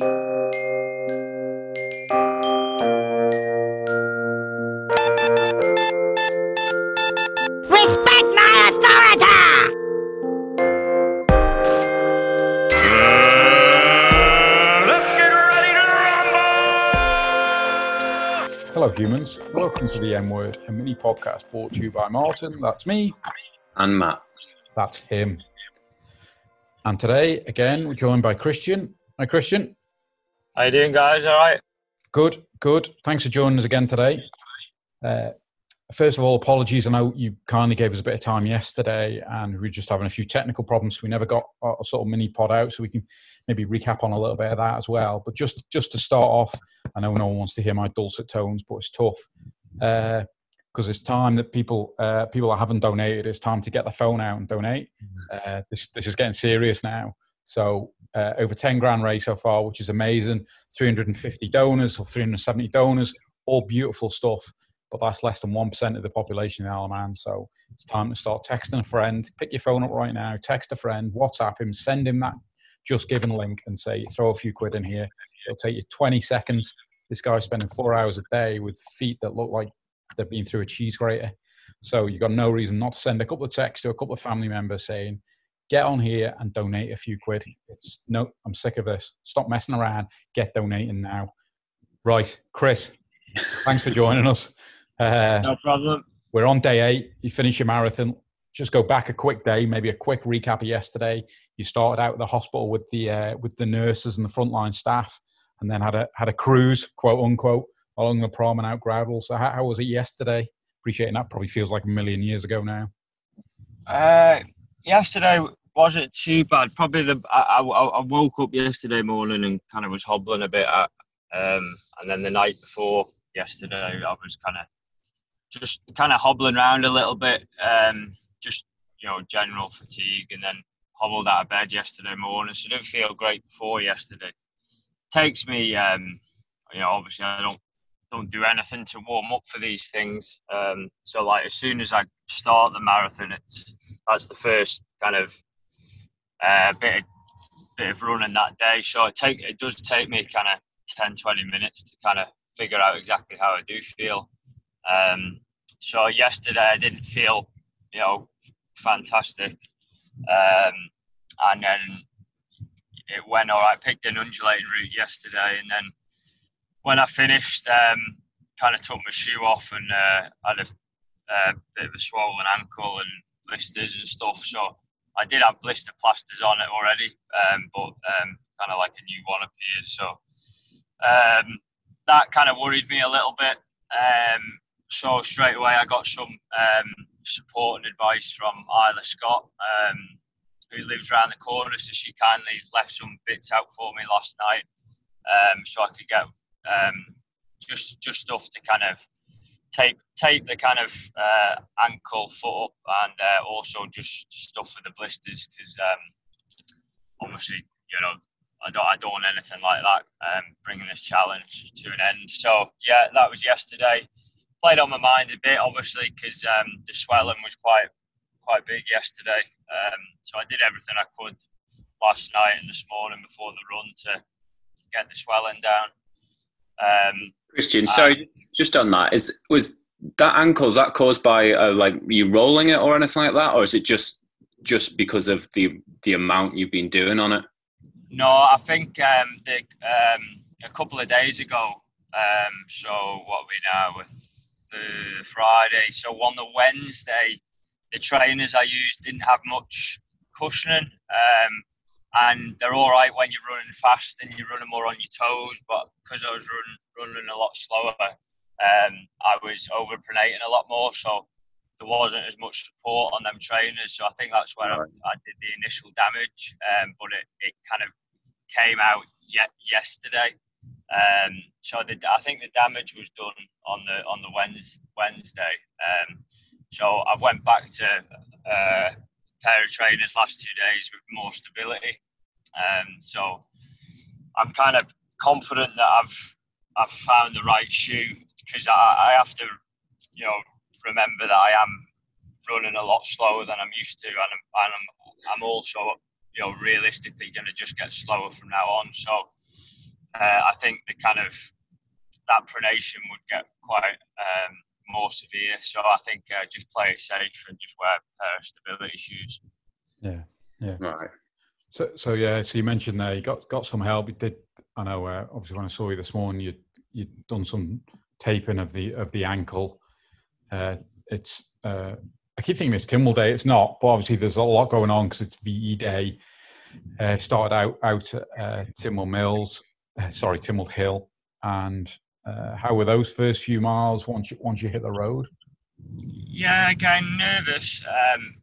Respect my authority! Hello, humans. Welcome to the M Word, a mini podcast brought to you by Martin. That's me. and Matt. That's him. And today, again, we're joined by Christian. Hi, Christian. How you doing, guys? All right. Good, good. Thanks for joining us again today. Uh, first of all, apologies. I know you kindly gave us a bit of time yesterday, and we were just having a few technical problems. We never got a sort of mini pod out, so we can maybe recap on a little bit of that as well. But just just to start off, I know no one wants to hear my dulcet tones, but it's tough because it's time that people uh, people that haven't donated. It's time to get the phone out and donate. Uh, this this is getting serious now. So uh, over 10 grand raised so far, which is amazing. 350 donors or 370 donors, all beautiful stuff. But that's less than 1% of the population in Isle of Man. So it's time to start texting a friend. Pick your phone up right now, text a friend, WhatsApp him, send him that JustGiving link and say, throw a few quid in here. It'll take you 20 seconds. This guy's spending four hours a day with feet that look like they've been through a cheese grater. So you've got no reason not to send a couple of texts to a couple of family members saying, get on here and donate a few quid. It's no, I'm sick of this. Stop messing around. Get donating now. Right, Chris, thanks for joining us. Uh, No problem. we're on day eight. You finish your marathon. Just go back a quick day, maybe a quick recap of yesterday. You started out at the hospital with the uh, with the nurses and the frontline staff, and then had a had a cruise, quote unquote, along the prom and out Groudle. So how, how was it yesterday? Appreciating that probably feels like a million years ago now. Uh, yesterday wasn't too bad. Probably the I, I, I woke up yesterday morning and kind of was hobbling a bit at, um, and then the night before yesterday I was kind of just kind of hobbling around a little bit, um, just you know general fatigue, and then hobbled out of bed yesterday morning. So didn't feel great before yesterday. Takes me, um, you know, obviously I don't don't do anything to warm up for these things. Um, so like as soon as I start the marathon, it's that's the first kind of uh, bit of, bit of running that day. So it take it does take me kind of 10, 20 minutes to kind of figure out exactly how I do feel. Um, so yesterday I didn't feel, you know, fantastic, um, and then it went all right. Picked an undulating route yesterday, and then when I finished, um, kind of took my shoe off and uh, had a, a bit of a swollen ankle and blisters and stuff. So I did have blister plasters on it already, um, but um, kind of like a new one appeared. So um, that kind of worried me a little bit. Um, so straight away I got some um, support and advice from Isla Scott, who lives around the corner. So she kindly left some bits out for me last night, so I could get um, just just stuff to kind of tape tape the kind of uh, ankle foot up, and uh, also just stuff for the blisters because um, obviously you know I don't I don't want anything like that um, bringing this challenge to an end. So yeah, that was yesterday. Played on my mind a bit, obviously, because um, the swelling was quite quite big yesterday. Um, so I did everything I could last night and this morning before the run to get the swelling down. Um, Christian, sorry, just on that, is was that ankle is that caused by uh, like you rolling it or anything like that, or is it just just because of the the amount you've been doing on it? No, I think um, the, um, a couple of days ago. Um, so what we now with the Friday. So on the Wednesday, the trainers I used didn't have much cushioning, um, and they're all right when you're running fast and you're running more on your toes. But because I was running running a lot slower, um, I was overpronating a lot more. So there wasn't as much support on them trainers. So I think that's where I, I did the initial damage. Um, but it, it kind of came out yet yesterday. Um, so the, I think the damage was done on the on the Wednesday. Wednesday. Um, so I've went back to uh, pair of trainers last two days with more stability. Um, so I'm kind of confident that I've I've found the right shoe because I, I have to, you know, remember that I am running a lot slower than I'm used to, and I'm, and I'm, I'm also, you know, realistically going to just get slower from now on. So uh, I think the kind of that pronation would get quite um, more severe. So I think uh, just play it safe and just wear a pair of stability shoes. Yeah, yeah. Right. So, so yeah. So you mentioned there you got got some help. You did. I know. Uh, obviously, when I saw you this morning, you you'd done some taping of the of the ankle. Uh, it's. Uh, I keep thinking it's Tynwald Day. It's not, but obviously there's a lot going on because it's VE Day. Uh, started out out at uh, Tynwald Mills, uh, sorry, Tynwald Hill, and uh, how were those first few miles once you, once you hit the road? Yeah, again, nervous. Um,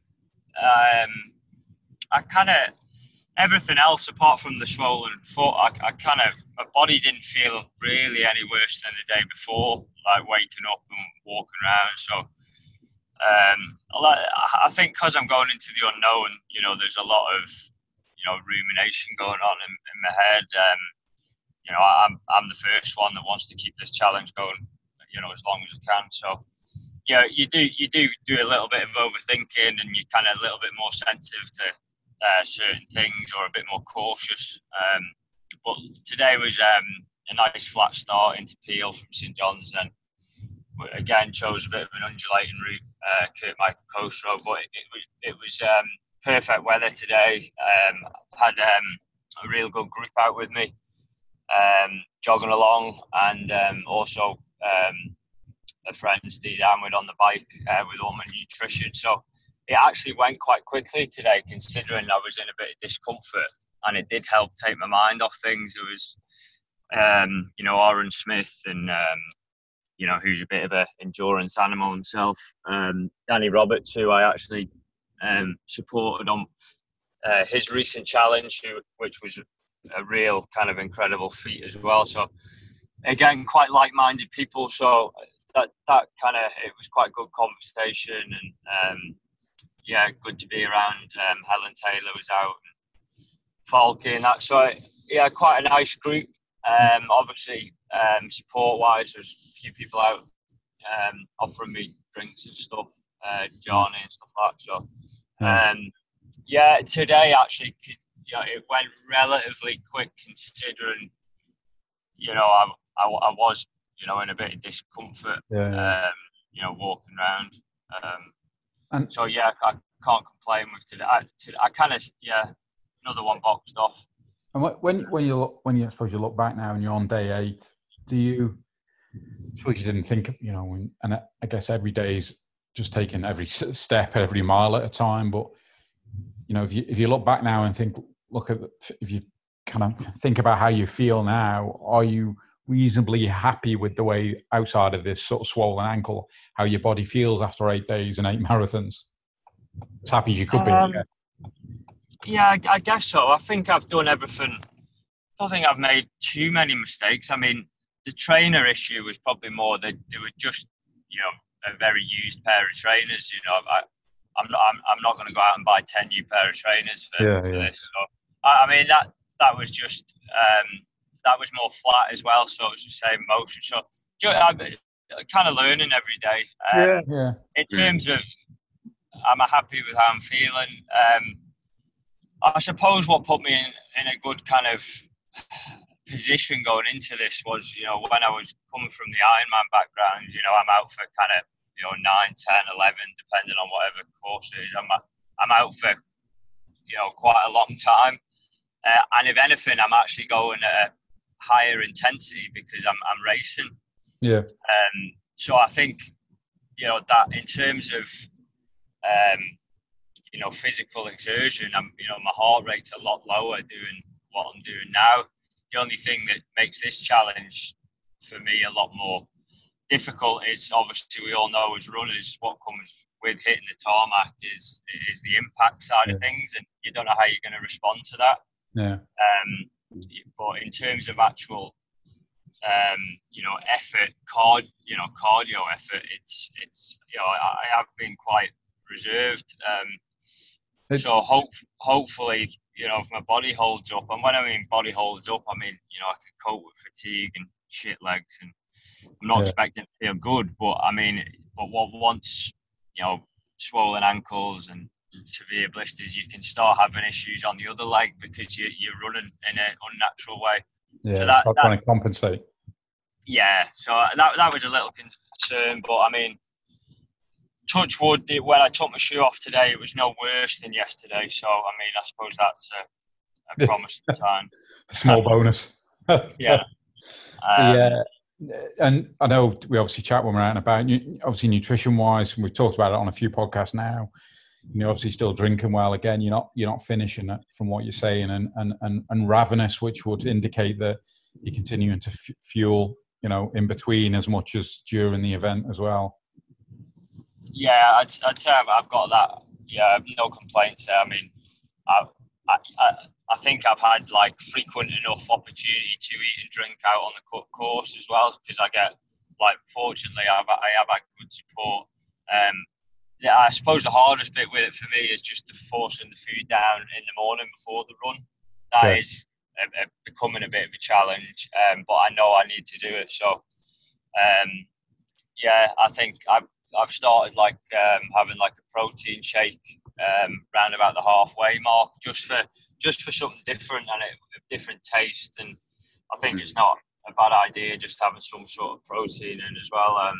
um, I kind of everything else apart from the swollen foot, I, I kind of my body didn't feel really any worse than the day before, like waking up and walking around. So um, I think because I'm going into the unknown, you know, there's a lot of you know rumination going on in, in my head. Um, you know, I'm I'm the first one that wants to keep this challenge going, you know, as long as I can. So, yeah, you do you do do a little bit of overthinking, and you're kind of a little bit more sensitive to uh, certain things, or a bit more cautious. Um, but today was um, a nice flat start into Peel from St John's, and again chose a bit of an undulating route, uh, Kirk Michael Coast Road, but it, it, it was um, perfect weather today. Um, had um, a real good group out with me um, jogging along, and um, also um, a friend Steve Amwood on the bike uh, with all my nutrition. So it actually went quite quickly today, considering I was in a bit of discomfort, and it did help take my mind off things. It was, um, you know, Aaron Smith and um, you know, who's a bit of an endurance animal himself. Um, Danny Roberts, who I actually um, supported on uh, his recent challenge, which was a real kind of incredible feat as well. So again, quite like-minded people. So that that kind of it was quite good conversation and um, yeah, good to be around. Um, Helen Taylor was out, and Falky and that. So yeah, quite a nice group. Um, obviously, um, support-wise, there's a few people out um, offering me drinks and stuff, uh, Johnny and stuff like that. So um, yeah, today actually you know, it went relatively quick considering, you know, I, I, I was, you know, in a bit of discomfort, Yeah, um, you know, walking around. Um, And- so yeah, I can't complain with today. I, I kind of, yeah, another one boxed off. And when when you look when you I suppose you look back now and you're on day eight, do you I suppose you didn't think you know when, and I I guess every day is just taking every step every mile at a time. But you know if you if you look back now and think look at if you kind of think about how you feel now, are you reasonably happy with the way outside of this sort of swollen ankle how your body feels after eight days and eight marathons? As happy as you could be. Um, yeah. Yeah, I, I guess so. I think I've done everything. I don't think I've made too many mistakes. I mean, the trainer issue was probably more that they were just, you know, a very used pair of trainers. You know, I, I'm not, I'm, I'm not going to go out and buy ten new pair of trainers for, Yeah, for yeah. this. I, I mean, that that was just um, that was more flat as well. So it was the same motion. So ju- I'm kind of learning every day. Um, yeah. in Mm. terms of I'm I happy with how I'm feeling? Um, I suppose what put me in, in a good kind of position going into this was, you know, when I was coming from the Ironman background, you know, I'm out for kind of, you know, 9, 10, 11, depending on whatever course it is. I'm, I'm out for, you know, quite a long time. Uh, and if anything, I'm actually going at a higher intensity because I'm, I'm racing. Yeah. Um, so I think, you know, that in terms of, um, you know, physical exertion, I'm, you know, my heart rate's a lot lower doing what I'm doing now. The only thing that makes this challenge for me a lot more difficult is obviously we all know as runners what comes with hitting the tarmac is is the impact side of things, and you don't know how you're going to respond to that. Yeah. Um, but in terms of actual, um, you know, effort, card, you know, cardio effort, it's it's you know, I, I have been quite reserved. Um, so hope hopefully, you know, if my body holds up, and when I mean body holds up, I mean you know I can cope with fatigue and shit legs, and I'm not Yeah. expecting to feel good, but I mean, but what once you know swollen ankles and severe blisters, you can start having issues on the other leg because you, you're running in an unnatural way. Yeah, So that- trying to compensate. yeah, so that that was a little concern, but I mean, touch wood. When I took my shoe off today, it was no worse than yesterday. So I mean, I suppose that's a, a promising sign. A small bonus. Yeah. Um, yeah. And I know we obviously chat when we're out and about. Obviously, nutrition wise, we've talked about it on a few podcasts now. You're obviously still drinking well. Again, you're not you're not finishing it from what you're saying, and and and, and ravenous, which would indicate that you're continuing to f- fuel, you know, in between as much as during the event as well. Yeah, I'd, I'd say I've, I've got that. Yeah, no complaints. I mean, I, I, I, I think I've had like frequent enough opportunity to eat and drink out on the course as well because I get like fortunately I've, I have had good support. Um, yeah, I suppose the hardest bit with it for me is just the forcing the food down in the morning before the run. That Yeah. is a, a, becoming a bit of a challenge, um, but I know I need to do it. So, um, yeah, I think I've I've started like um, having like a protein shake um, round about the halfway mark, just for just for something different and a, a different taste. And I think it's not a bad idea just having some sort of protein in as well. Um,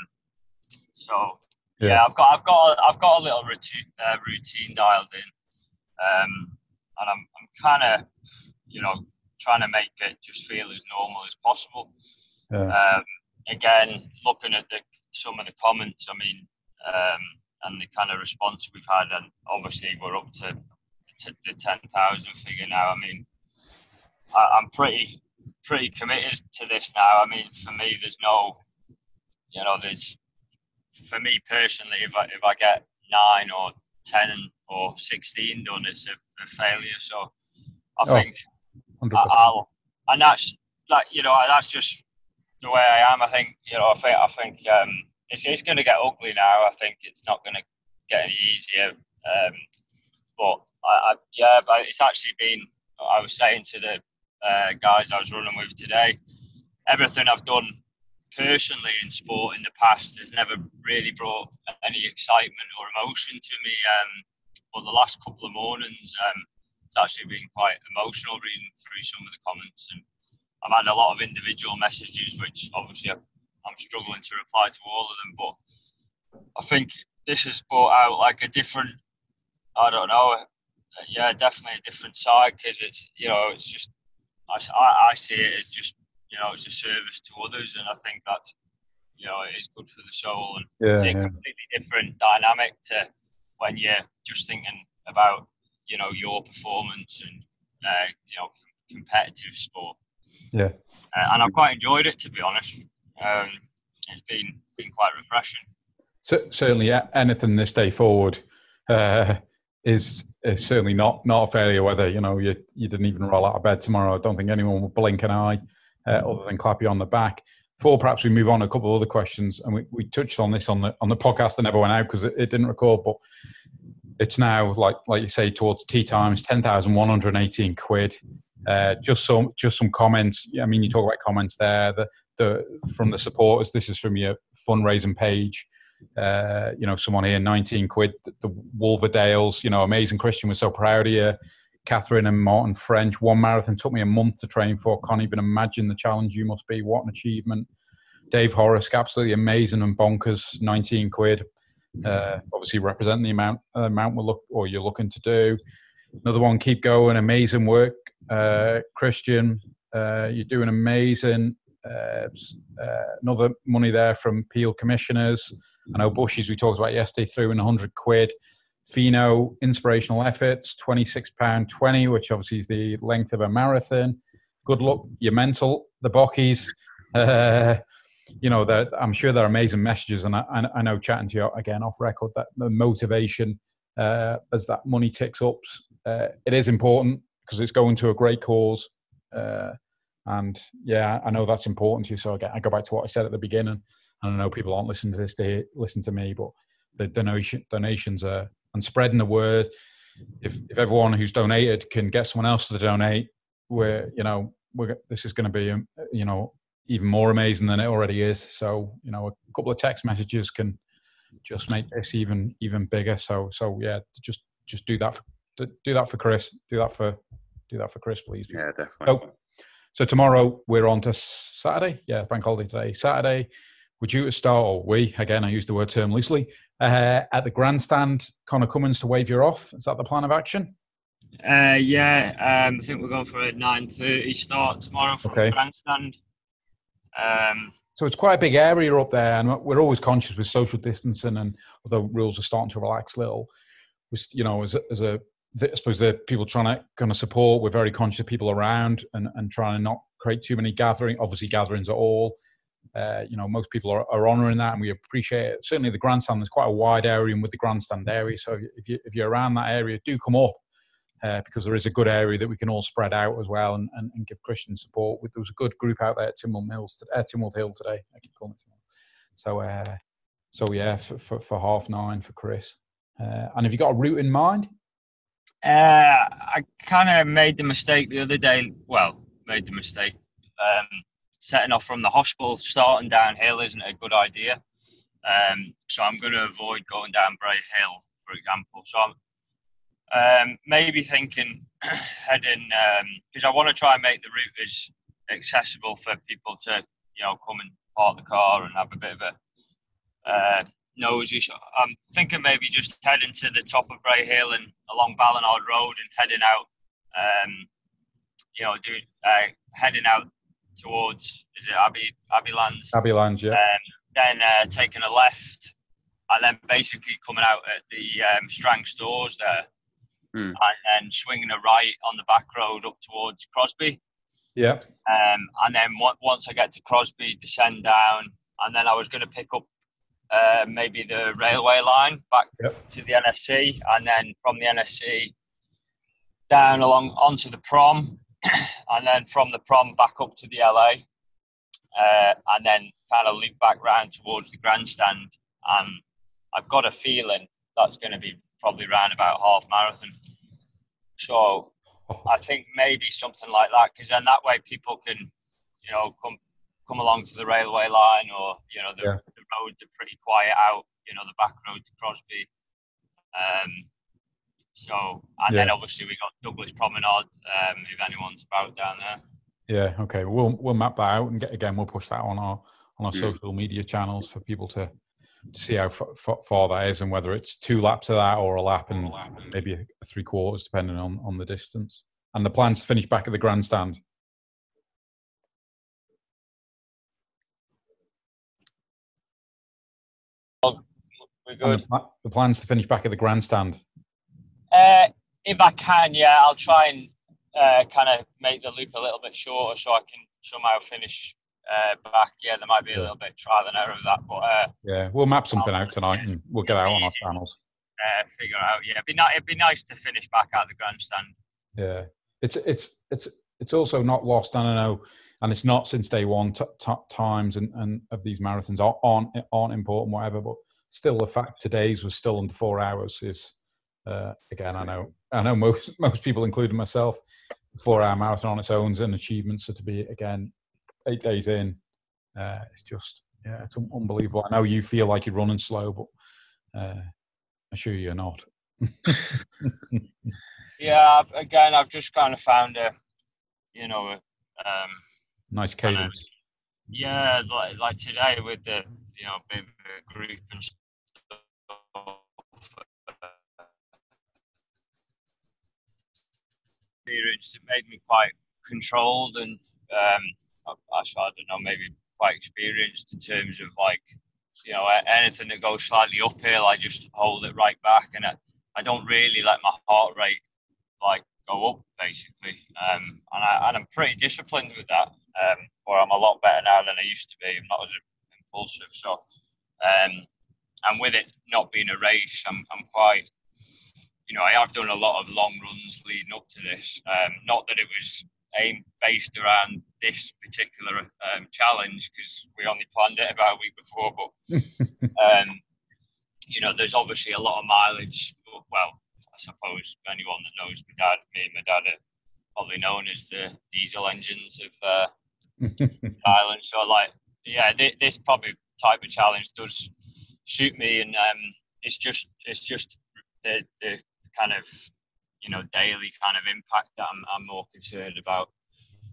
so yeah. Yeah. I've got I've got I've got a little routine, uh, routine dialed in, um, and I'm I'm kind of you know trying to make it just feel as normal as possible. Yeah. Um, again, looking at the some of the comments, I mean, um, and the kind of response we've had, and obviously we're up to, to the ten thousand figure now. I mean, I, I'm pretty pretty committed to this now. I mean, for me, there's no, you know, there's for me personally, if I if I get nine or ten or sixteen done, it's a, a failure. So I Oh, think 100%. I- I'll, and that's like you know that's just the way I am. I think you know I think I think um, it's it's going to get ugly now. I think it's not going to get any easier. Um, but I, I, yeah, but it's actually been. I was saying to the uh, guys I was running with today, everything I've done personally in sport in the past has never really brought any excitement or emotion to me. Um, but the last couple of mornings, um, it's actually been quite emotional reading through some of the comments, and I've had a lot of individual messages, which obviously I'm struggling to reply to all of them. But I think this has brought out like a different, I don't know, yeah, definitely a different side because it's you know it's just I, I see it as just you know it's a service to others, and I think that's you know it is good for the soul and yeah, it's a yeah. completely different dynamic to when you're just thinking about you know your performance and uh, you know competitive sport. Yeah. Uh, and I've quite enjoyed it to be honest. Um, it's been been quite refreshing. Cer- certainly anything this day forward uh, is is certainly not not a failure. Whether you know you you didn't even roll out of bed tomorrow, I don't think anyone will blink an eye uh, other than clap you on the back. Before perhaps we move on, a couple of other questions, and we, we touched on this on the on the podcast that never went out because it, it didn't record, but it's now like like you say towards tea times, ten thousand one hundred eighteen quid. Uh, just some just some comments. I mean, you talk about comments there. The the from the supporters. This is from your fundraising page uh, you know, someone here, 19 quid, the, the Wolverdales, you know, amazing Christian, we're so proud of you. Catherine and Martin French, one marathon took me a month to train for. Can't even imagine the challenge you must be. What an achievement. Dave Horace, absolutely amazing and bonkers, 19 quid. Uh, obviously representing the amount uh, amount we're look or you're looking to do. Another one, keep going, amazing work, uh, Christian. Uh, you're doing amazing. Uh, uh, another money there from Peel Commissioners. I know Bushies we talked about yesterday threw in 100 quid. Fino inspirational efforts, 26 pound 20, which obviously is the length of a marathon. Good luck, your mental, the Bockies. Uh, you know that I'm sure they're amazing messages, and I, I know chatting to you again off record that the motivation uh, as that money ticks up, uh, it is important because it's going to a great cause. Uh, and yeah, I know that's important to you. So again, I go back to what I said at the beginning. And I know people aren't listening to this, they listen to me, but the donation donations are and spreading the word. If if everyone who's donated can get someone else to donate, we're you know we're this is going to be um, you know even more amazing than it already is. So you know a couple of text messages can just make this even even bigger. So so yeah, just just do that for do that for Chris. Do that for do that for Chris, please. Yeah, definitely. Oh, So tomorrow we're on to Saturday. Yeah, bank holiday today. Saturday, we're due to start, or we, again, I use the word term loosely, uh, at the grandstand. Conor Cummins to wave you off. Is that the plan of action? Uh, yeah, um, I think we're going for a 9.30 start tomorrow from Okay. the grandstand. Um, So it's quite a big area up there, and we're always conscious with social distancing, and although rules are starting to relax a little, you know, as a, as a I suppose the people trying to kind of support, we're very conscious of people around and, and trying to not create too many gathering. Obviously, gatherings at all, uh, you know, most people are, are honouring that, and we appreciate it. Certainly, the grandstand is quite a wide area, and with the grandstand area, so if you if you're around that area, do come up. Uh, because there is a good area that we can all spread out as well and, and, and give Christian support. There was a good group out there at Tynwald Mills, uh, Tynwald Hill today. I keep calling it Tynwald. So, uh, so yeah, for, for, for half nine for Chris. Uh, and have you got a route in mind? Uh, I kind of made the mistake the other day. Well, made the mistake. Um, setting off from the hospital, starting downhill isn't a good idea. Um, so I'm going to avoid going down Bray Hill, for example. So I'm um, maybe thinking heading because I want to try and make the route as accessible for people to, you know, come and park the car and have a bit of a uh, nosy. So I'm thinking maybe just heading to the top of Bray Hill and along Ballanard Road and heading out, um, you know, do uh, heading out towards is it Abbey Abbeylands, Abbey Lands, yeah. um, then uh, taking a left, and then basically coming out at the um, Strang stores there, Hmm. and then swinging a right on the back road up towards Crosby. yeah. Um, and then on- once I get to Crosby, descend down, and then I was going to pick up uh, maybe the railway line back Yep. to the NSC, and then from the NSC down along onto the prom, and then from the prom back up to the LA, uh, and then kind of loop back round towards the grandstand. And I've got a feeling that's going to be probably around about half marathon. So I think maybe something like that, because then that way people can, you know, come come along to the railway line, or you know, the, Yeah. the roads are pretty quiet out. You know, the back road to Crosby. Um, so and then obviously we got Douglas Promenade. Um, if anyone's about down there. Yeah, okay. We'll we'll map that out and get, again we'll push that on our on our Mm. social media channels for people to, to see how f- f- far that is and whether it's two laps of that or a lap and maybe a, a three quarters depending on on the distance. And the plans to finish back at the grandstand. We're good. the, pla- the plans to finish back at the grandstand. Uh, if I can, yeah, I'll try and uh, kind of make the loop a little bit shorter so I can somehow finish uh, back. Yeah, there might be a little bit of trial and error of that, but uh, Yeah, we'll map something out tonight and we'll get out on our channels. uh, figure out. Yeah, it'd be, ni- it'd be nice to finish back at the grandstand. Yeah, it's it's it's it's also not lost. I don't know, and it's not since day one. T- t- times and, and of these marathons aren't aren't important, whatever. But still, the fact today's was still under four hours is uh, again. I know I know most most people, including myself, four hour marathon on its own is an achievement. So to be again eight days in, uh, it's just yeah, it's un- unbelievable. I know you feel like you're running slow, but uh, I assure you you're not. Yeah, again, I've just kind of found a, you know, a, um, Nice Kind of- cadence. yeah, like, like today with the, you know, a group and stuff. Experience it made me quite controlled and um, I, I don't know, maybe quite experienced in terms of like, you know, anything that goes slightly uphill, I just hold it right back and I, I don't really let my heart rate like go up basically. Um, and, I, and I'm pretty disciplined with that. Um, or I'm a lot better now than I used to be. I'm not as impulsive. So, um, and with it not being a race, I'm, I'm quite, you know, I have done a lot of long runs leading up to this. Um, not that it was aimed based around this particular um, challenge because we only planned it about a week before, but um, you know, there's obviously a lot of mileage. Well, I suppose anyone that knows my dad, me and my dad are probably known as the diesel engines of uh, the island. So, like, yeah, th- this probably type of challenge does suit me, and um, it's just it's just the the kind of you know daily kind of impact that I'm, I'm more concerned about.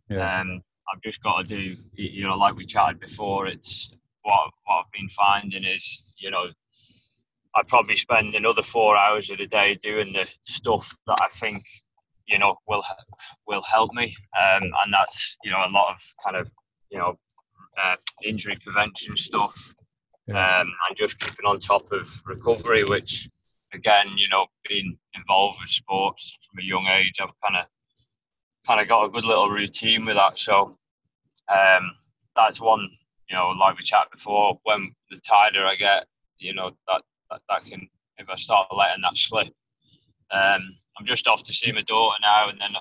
yeah. Um, I've just got to do, you know, like we chatted before. It's what what I've been finding is, you know, I probably spend another four hours of the day doing the stuff that I think, you know, will will help me, um, and that's you know a lot of kind of you know uh, injury prevention stuff, Yeah. um, and just keeping on top of recovery, which again, you know, being involved with sports from a young age, I've kind of kind of got a good little routine with that. So um, that's one, you know, like we chatted before, when the tighter I get, you know, that, that, that can, if I start letting that slip. Um, I'm just off to see my daughter now, and then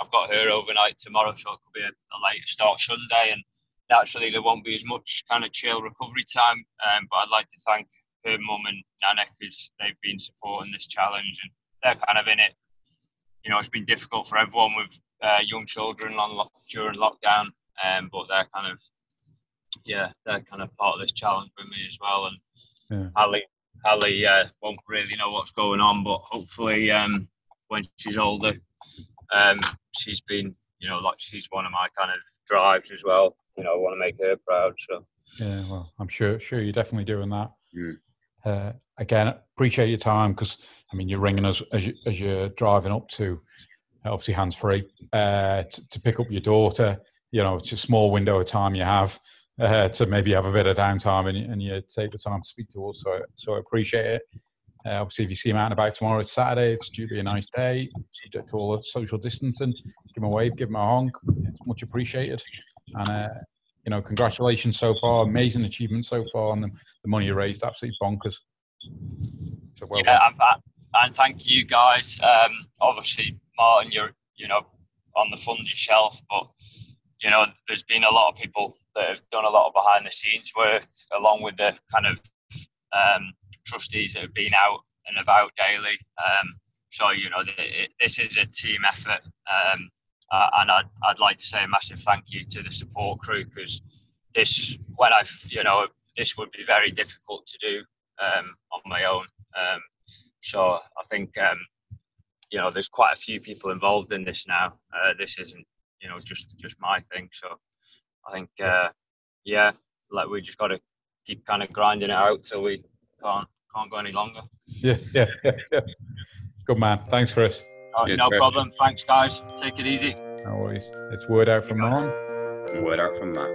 I've got her overnight tomorrow, so it could be a, a later start Sunday. And naturally, there won't be as much kind of chill recovery time. Um, but I'd like to thank her mum and Nana because they've been supporting this challenge and they're kind of in it. You know, it's been difficult for everyone with uh, young children on lock, during lockdown, um, but they're kind of, yeah, they're kind of part of this challenge with me as well. And Yeah. Ali, Ali uh, won't really know what's going on, but hopefully, um, when she's older, um, she's been, you know, like she's one of my kind of drives as well. You know, I want to make her proud. So Yeah, well, I'm sure sure you're definitely doing that. Mm. Uh, again, appreciate your time because I mean you're ringing us as you, as you're driving up to obviously hands free uh, to, to pick up your daughter. You know, it's a small window of time you have uh, to maybe have a bit of downtime and, you- and you take the time to speak to us. So so I appreciate it. Uh, obviously, if you see him out and about tomorrow, it's Saturday. It's due to be a nice day, subject to all the social distancing. Give him a wave, give him a honk. It's much appreciated. And uh, you know, congratulations so far. Amazing achievement so far, and the, the money you raised, absolutely bonkers. So well yeah, and, and- thank you guys. Um, obviously, Martin, you're you know on the fund yourself, but you know there's been a lot of people that have done a lot of behind the scenes work, along with the kind of um, trustees that have been out and about daily. Um, so you know th- it, this is a team effort, um, uh, and I'd, I'd like to say a massive thank you to the support crew because this when I've you know this would be very difficult to do um, on my own. Um, so I think um, you know there's quite a few people involved in this now. Uh, this isn't you know just just my thing. So I think uh, yeah, like we just got to keep kind of grinding it out till we can't can't go any longer. Yeah, yeah, yeah, yeah. Good man. Thanks, Chris. Uh, Cheers, no Greg. problem. Thanks, guys. Take it easy. No worries. It's word out from on. Word out from Matt.